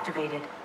activated.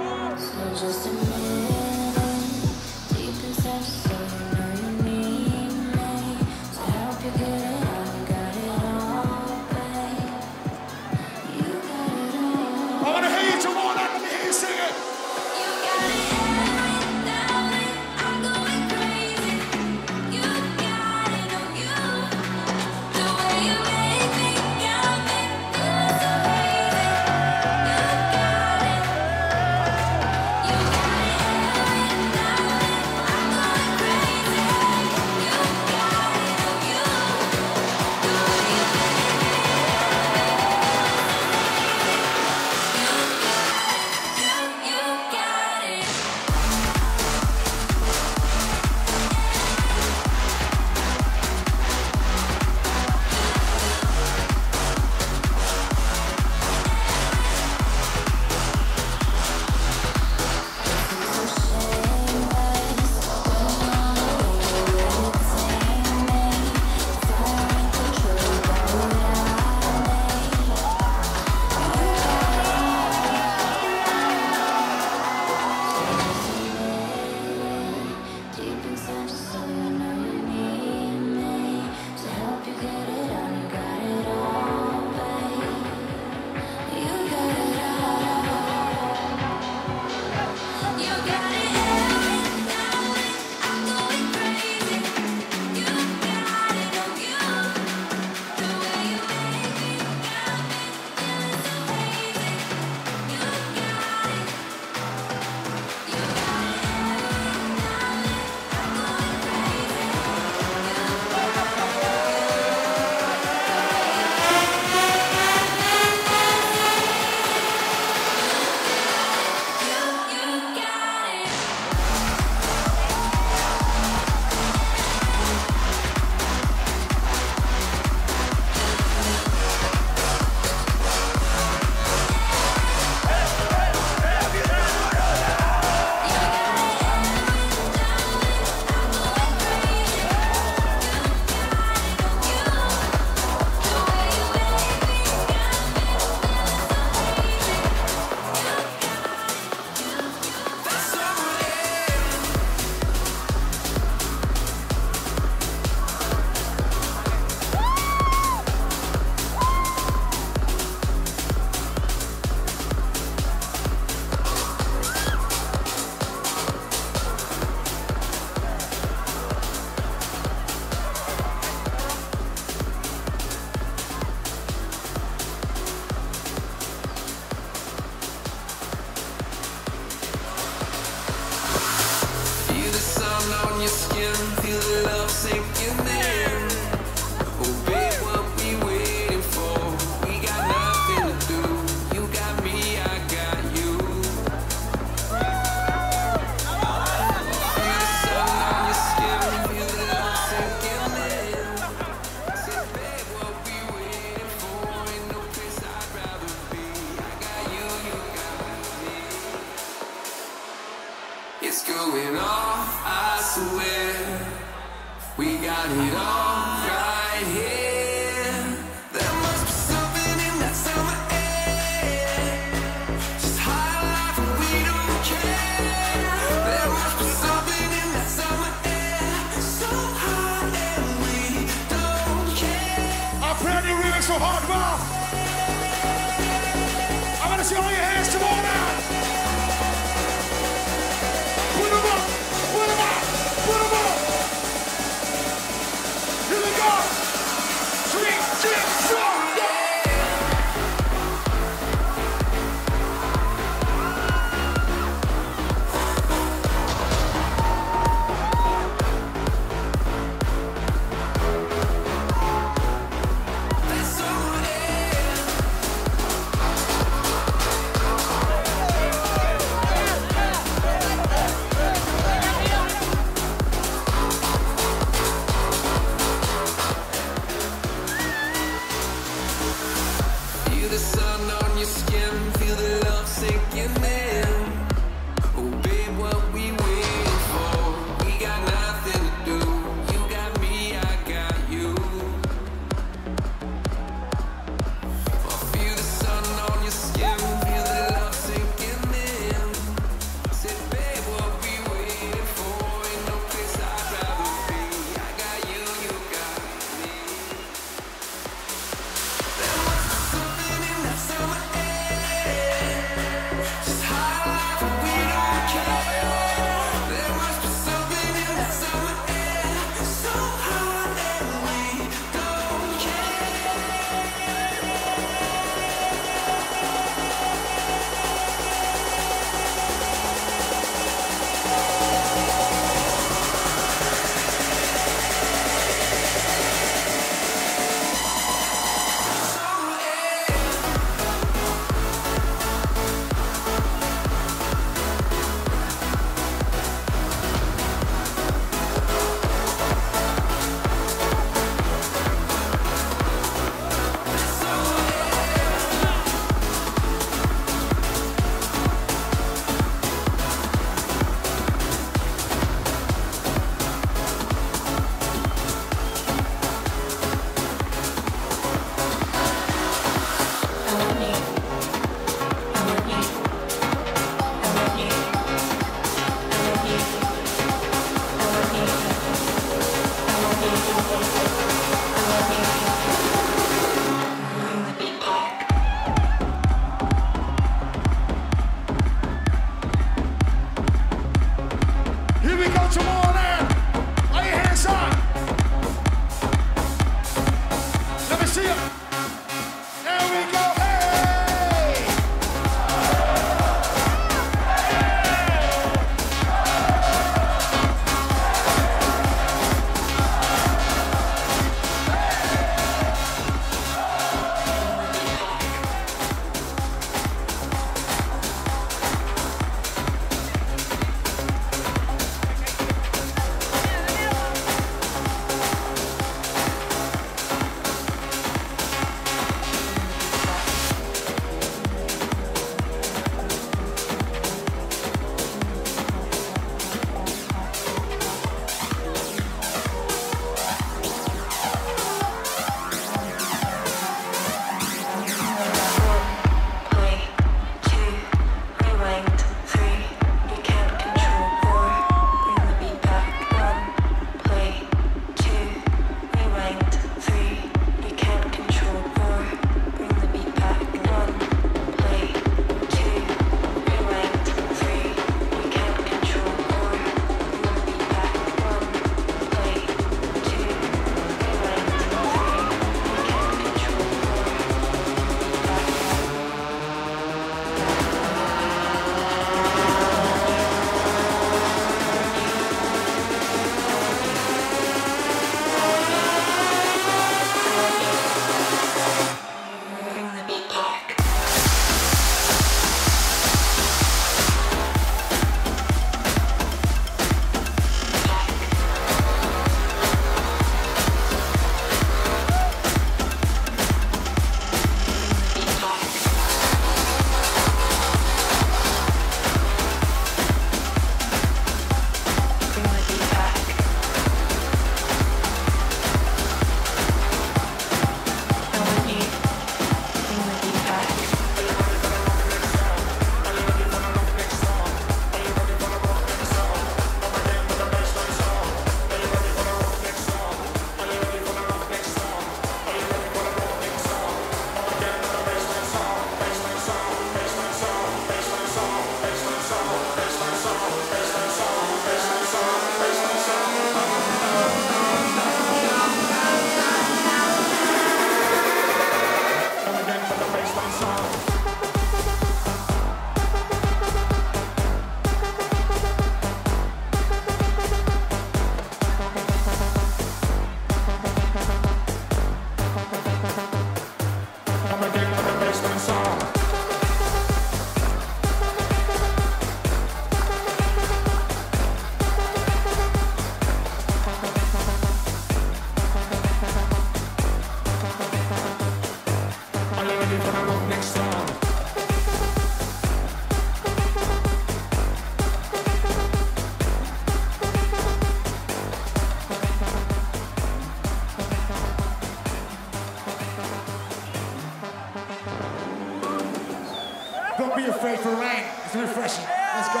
Don't be afraid for rain. It's refreshing. Let's go.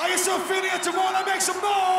Are you still feeling it tomorrow? Make some noise!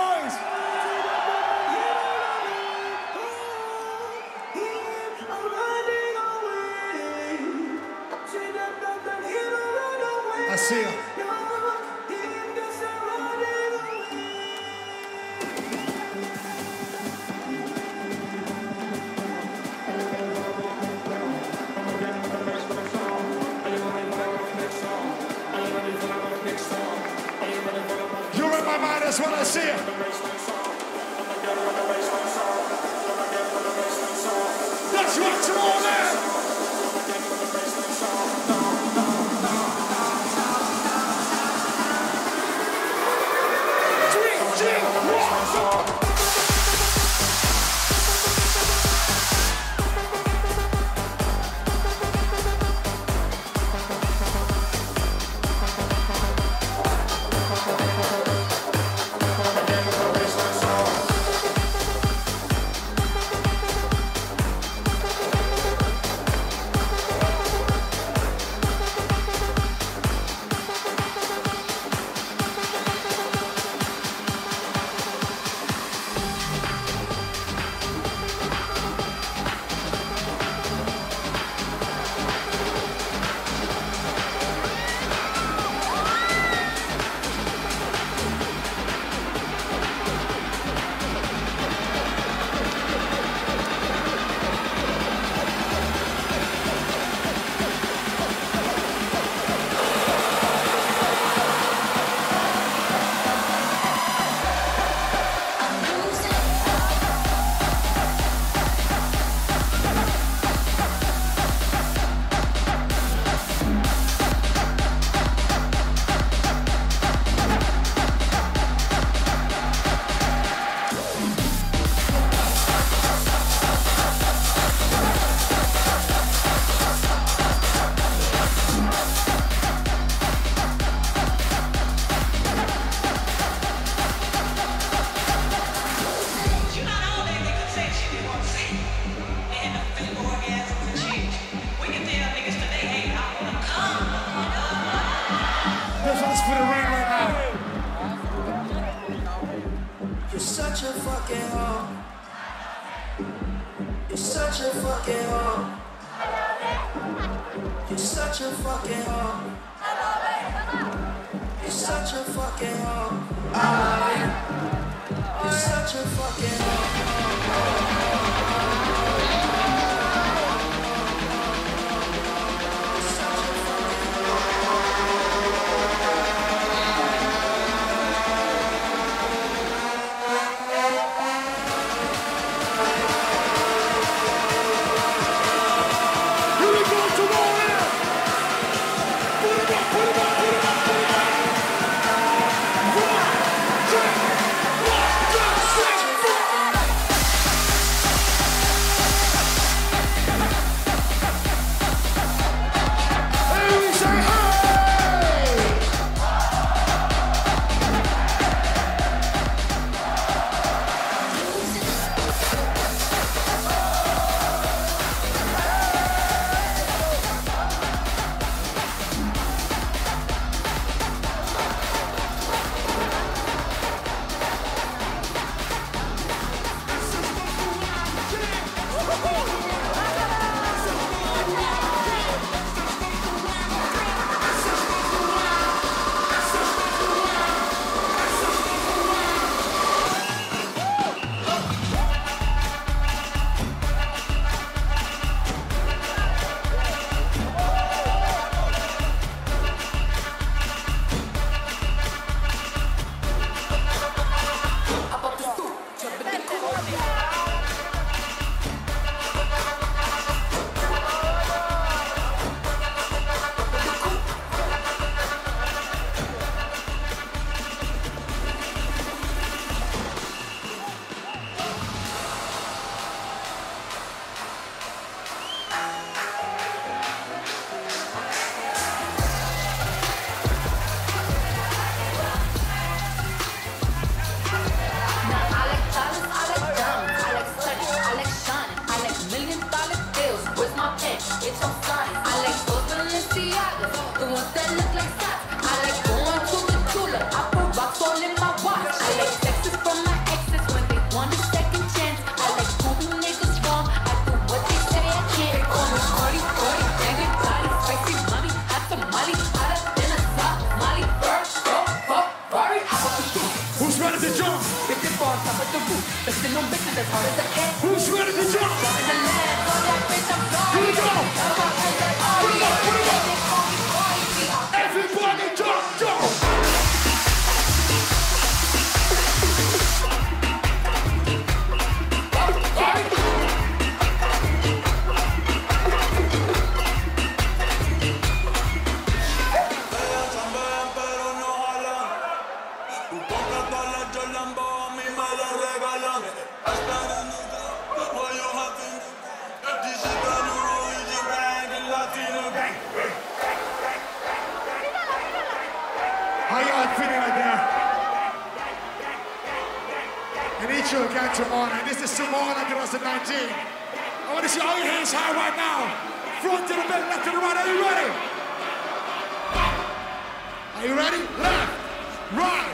Who's ready to jump? Shimona. This is Shimona Grossa 19. I want to see all your hands high right now. Front to the back, left to the right. Are you ready? Are you ready? Left, right.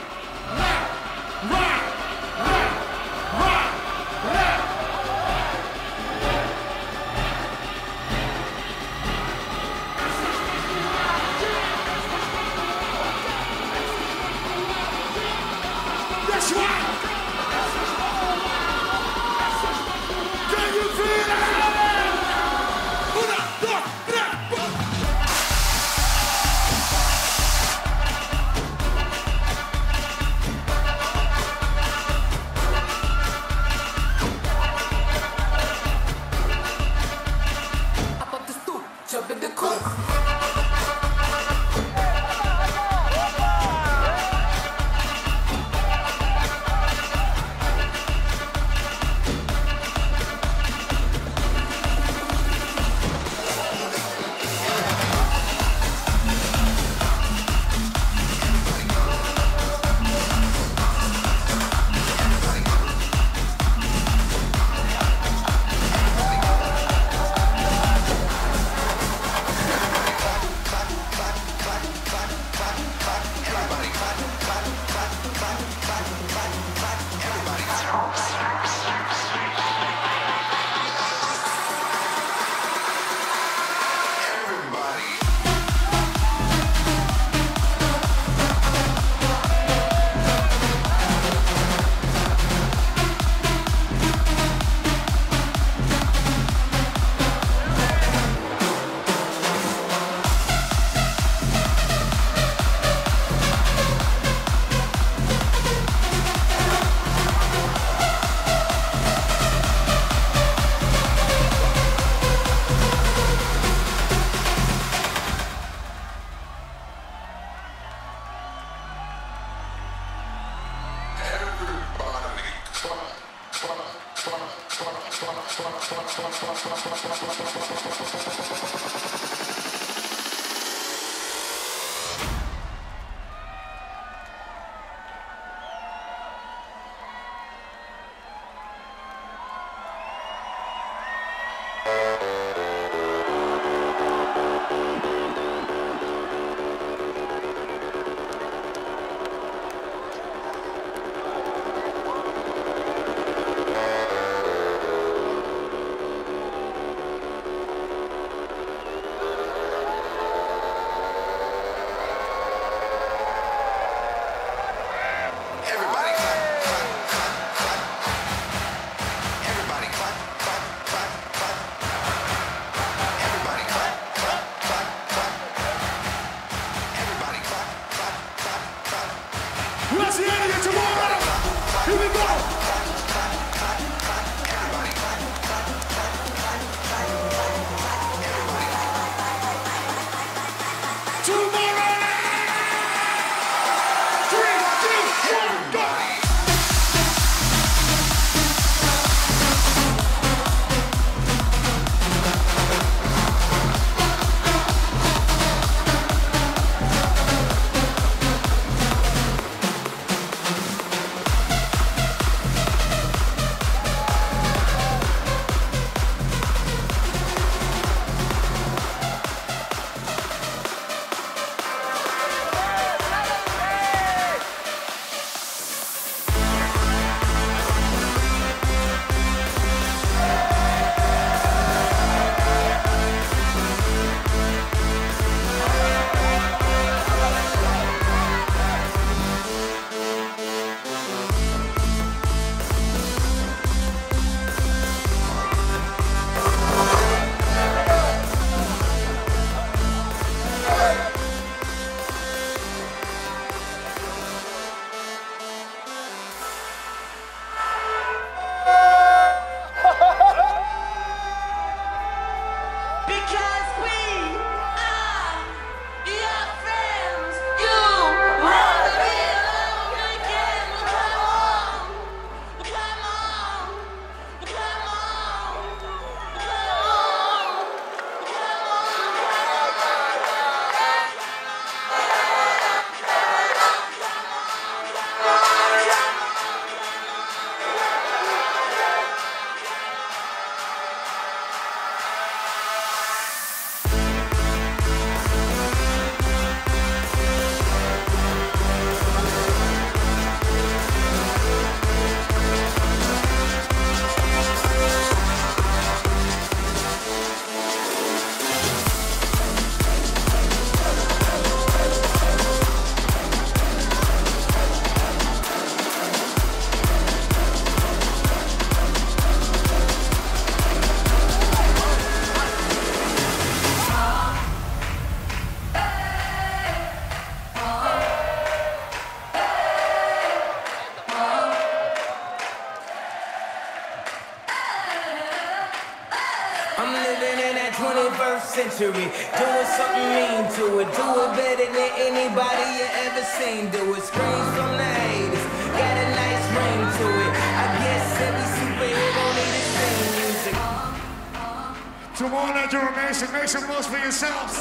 themselves.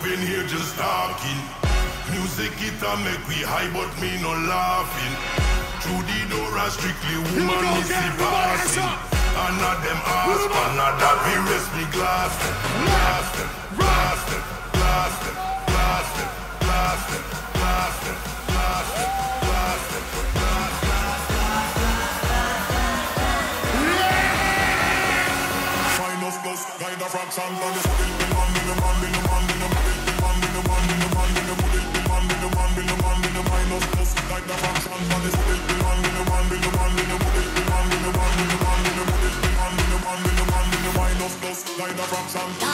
up in here just talking. Music it a make we high, but me no laughing. Through the door, I strictly woman me see passing. And not them ass, but not that we rest me glass them, glass them, blast them, blast them, blast them, blast them, glass them, glass them, glass them, glass them. Find us those kind of rocks on the street. Line of rocks and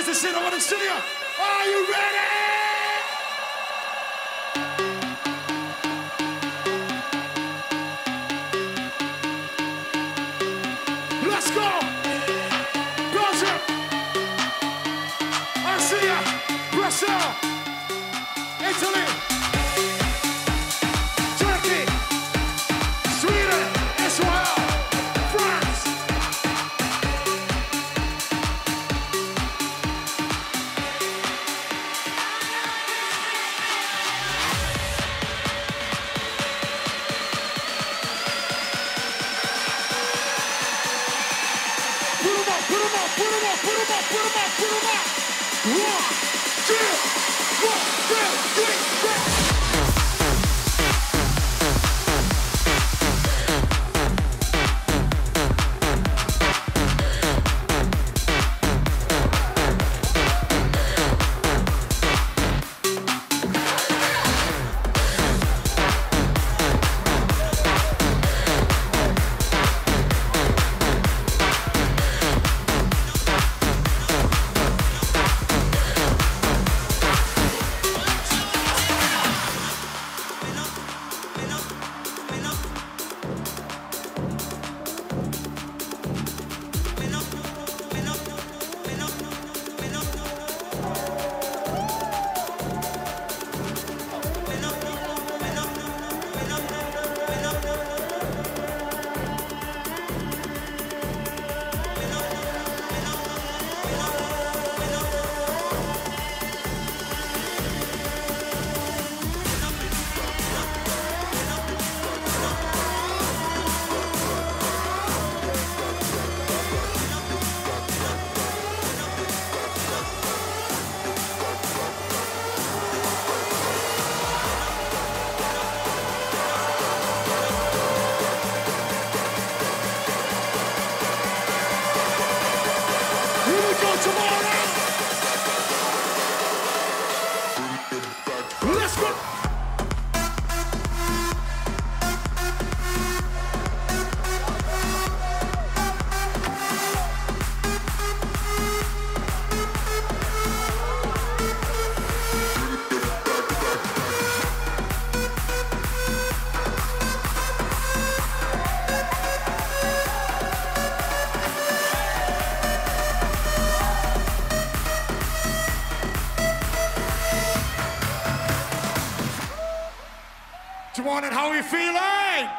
I want to see you. Are you ready? Juwan,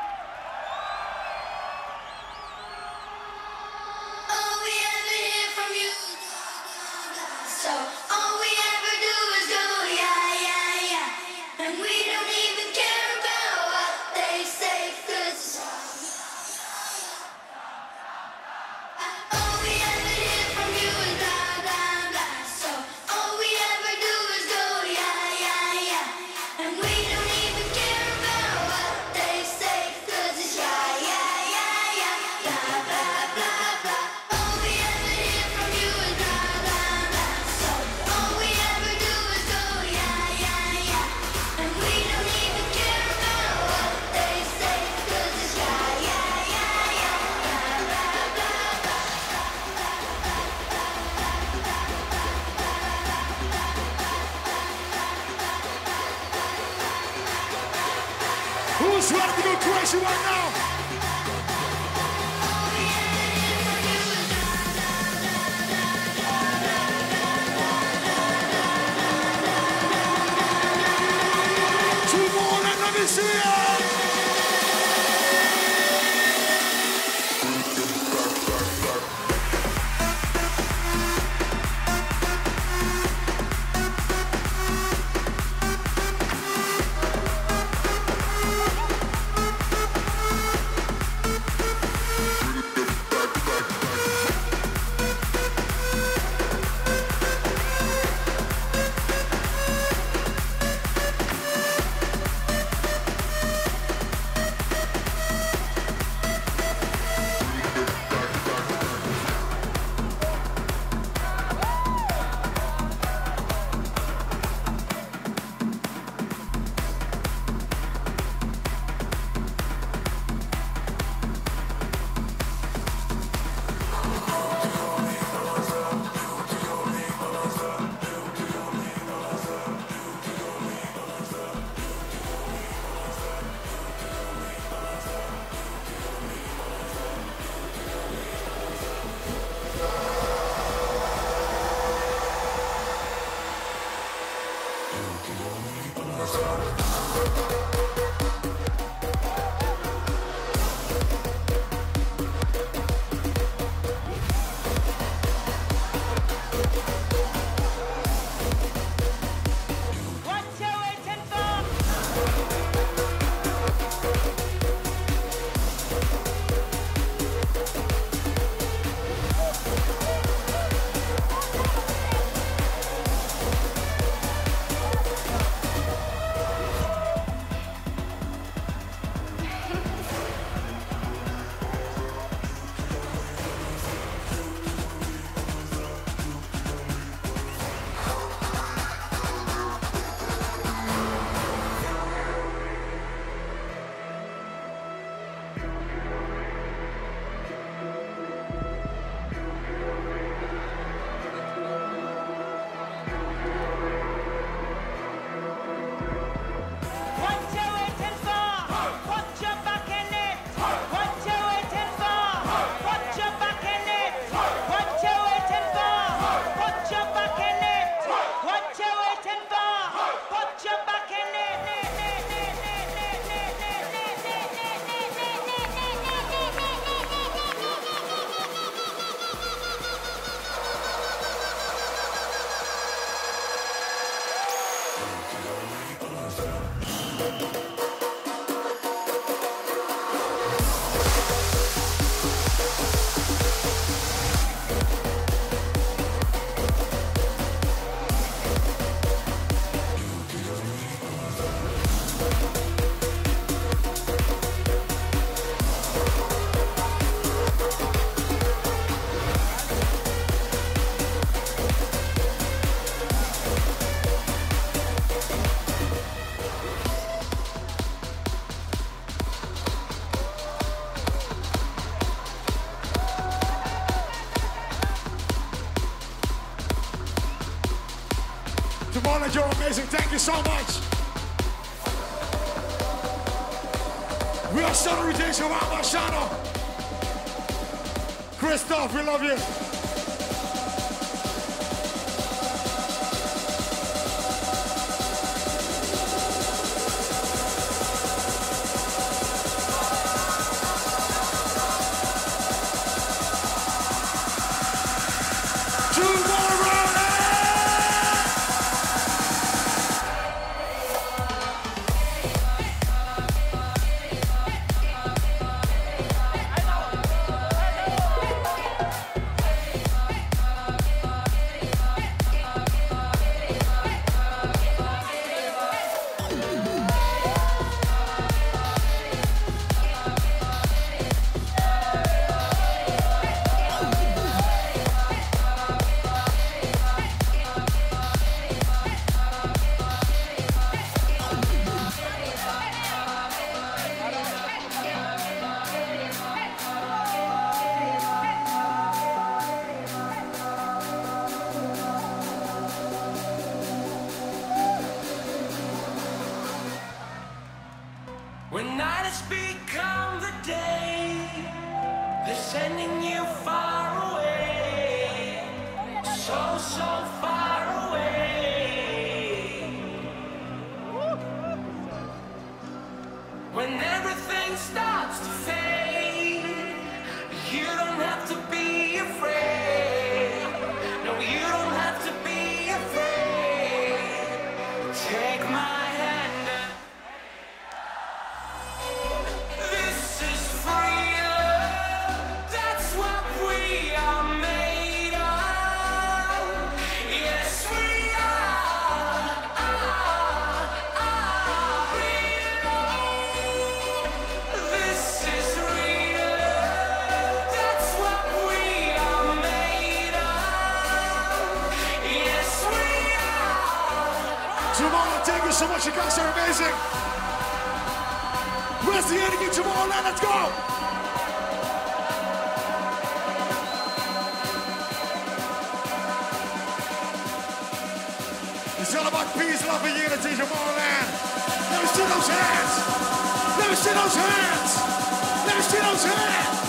those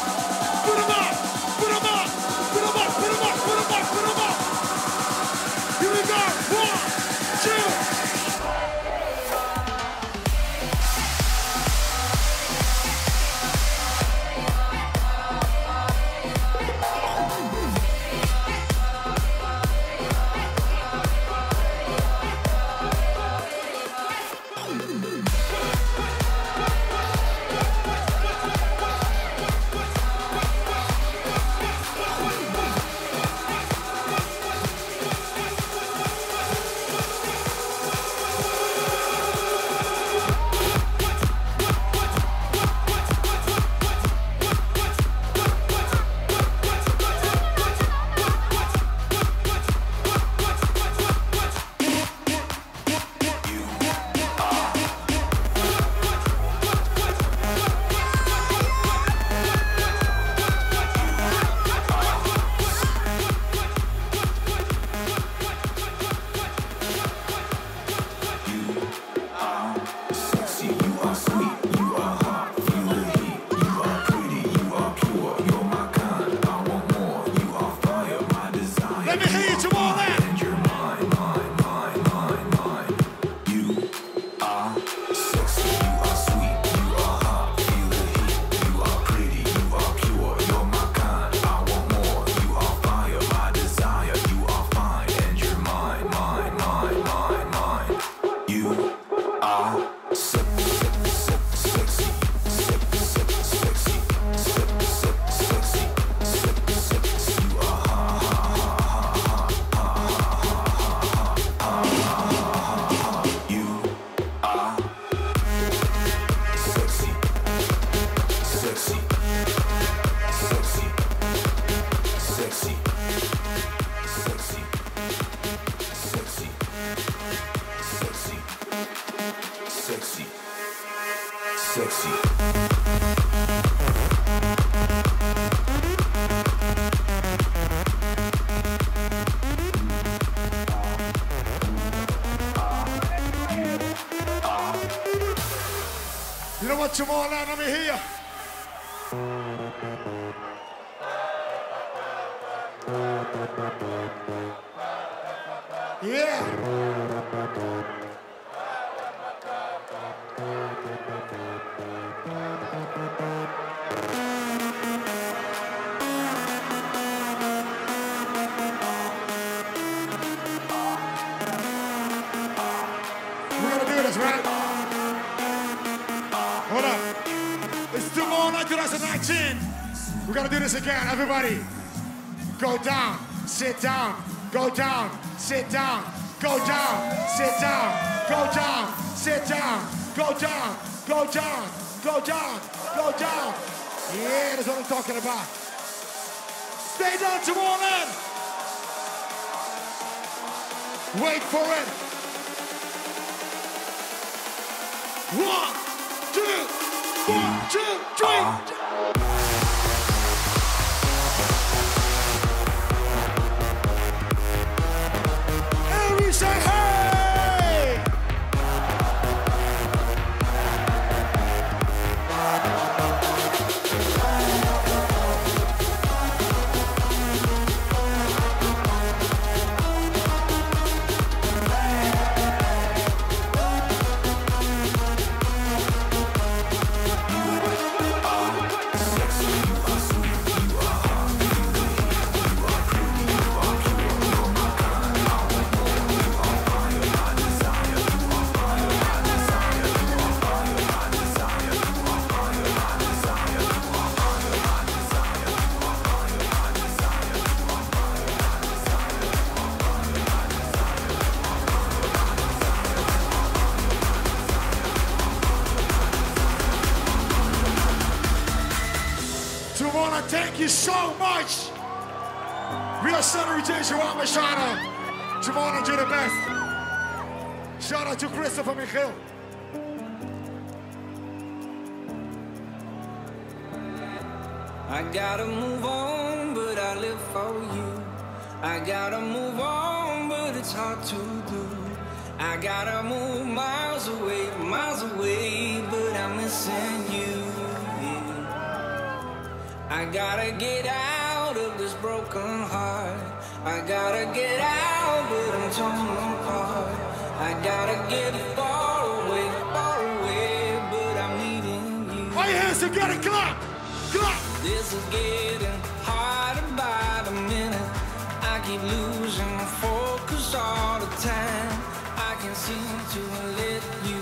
gonna do this again, everybody. Go down, sit down, go down, sit down, go down, sit down, go down, sit down, go down, go down, go down, go down. Yeah, that's what I'm talking about. Stay down tomorrow. Wait for it. One, two, one, two, three. Michael. I gotta move on, but I live for you. I gotta move on, but it's hard to do. I gotta move miles away, miles away, but I'm missing you. yeah. I gotta get out of this broken heart. I gotta get out, but I'm torn apart. I gotta get Your hands together, clap, clap. This is getting harder by the minute. I keep losing my focus all the time. I can't seem to let you